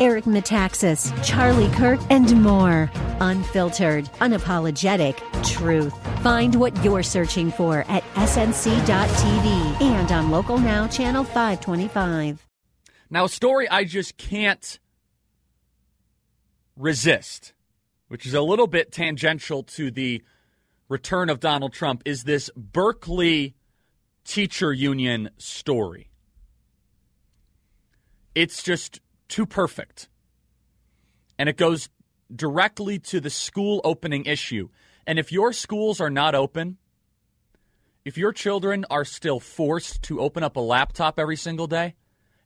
Eric Metaxas, Charlie Kirk, and more. Unfiltered, unapologetic truth. Find what you're searching for at snc.tv and on Local Now, Channel 525. Now, a story I just can't resist, which is a little bit tangential to the return of Donald Trump, is this Berkeley teacher union story. It's just too perfect. And it goes directly to the school opening issue. And if your schools are not open, if your children are still forced to open up a laptop every single day,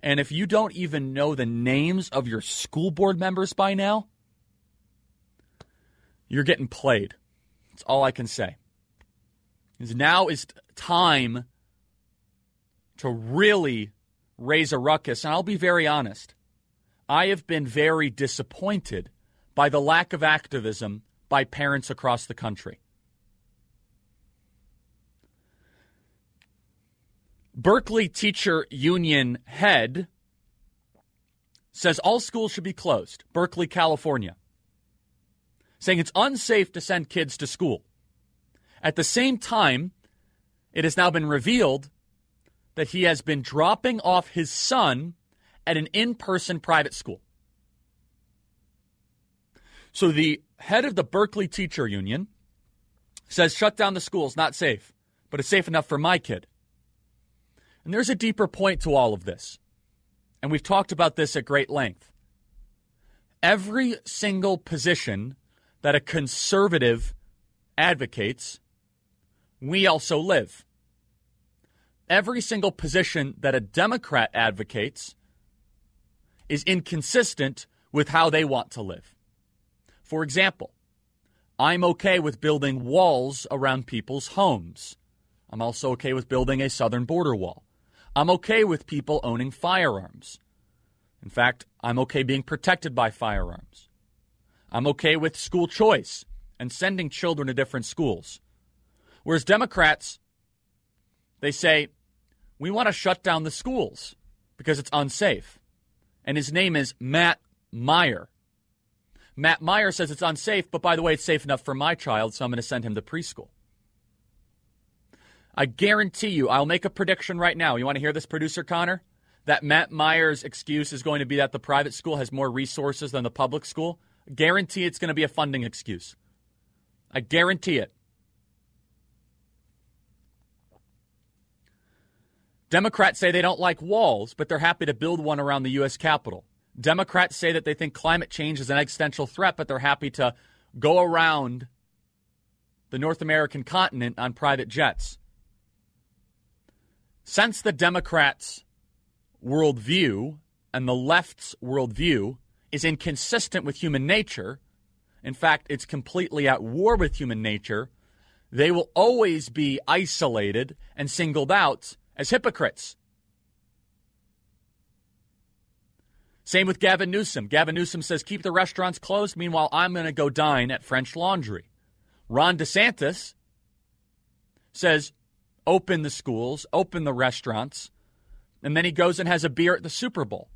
and if you don't even know the names of your school board members by now, you're getting played. That's all I can say. Is now is time to really raise a ruckus. And I'll be very honest. I have been very disappointed by the lack of activism by parents across the country. Berkeley Teacher Union head says all schools should be closed. Berkeley, California. Saying it's unsafe to send kids to school. At the same time, it has now been revealed that he has been dropping off his son at an in person private school. So the head of the Berkeley Teacher Union says shut down the schools, not safe, but it's safe enough for my kid. And there's a deeper point to all of this. And we've talked about this at great length. Every single position that a conservative advocates, we also live. Every single position that a Democrat advocates is inconsistent with how they want to live. For example, I'm okay with building walls around people's homes. I'm also okay with building a southern border wall. I'm okay with people owning firearms. In fact, I'm okay being protected by firearms. I'm okay with school choice and sending children to different schools. Whereas Democrats, they say, we want to shut down the schools because it's unsafe. And his name is Matt Meyer. Matt Meyer says it's unsafe, but by the way, it's safe enough for my child, so I'm going to send him to preschool. I guarantee you, I'll make a prediction right now. You want to hear this, producer Connor? That Matt Meyer's excuse is going to be that the private school has more resources than the public school. Guarantee it's going to be a funding excuse. I guarantee it. Democrats say they don't like walls, but they're happy to build one around the U.S. Capitol. Democrats say that they think climate change is an existential threat, but they're happy to go around the North American continent on private jets. Since the Democrats' worldview and the left's worldview is inconsistent with human nature, in fact, it's completely at war with human nature, they will always be isolated and singled out as hypocrites. Same with Gavin Newsom. Gavin Newsom says keep the restaurants closed. Meanwhile, I'm going to go dine at French Laundry. Ron DeSantis says open the schools, open the restaurants, and then he goes and has a beer at the Super Bowl.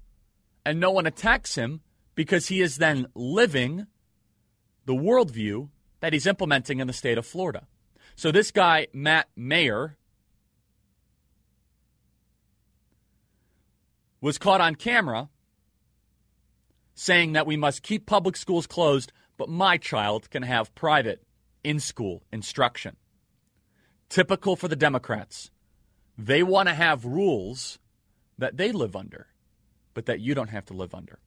And no one attacks him because he is then living the worldview that he's implementing in the state of Florida. So this guy, Matt Meyer, was caught on camera saying that we must keep public schools closed, but my child can have private in school instruction. Typical for the Democrats. They want to have rules that they live under, but that you don't have to live under.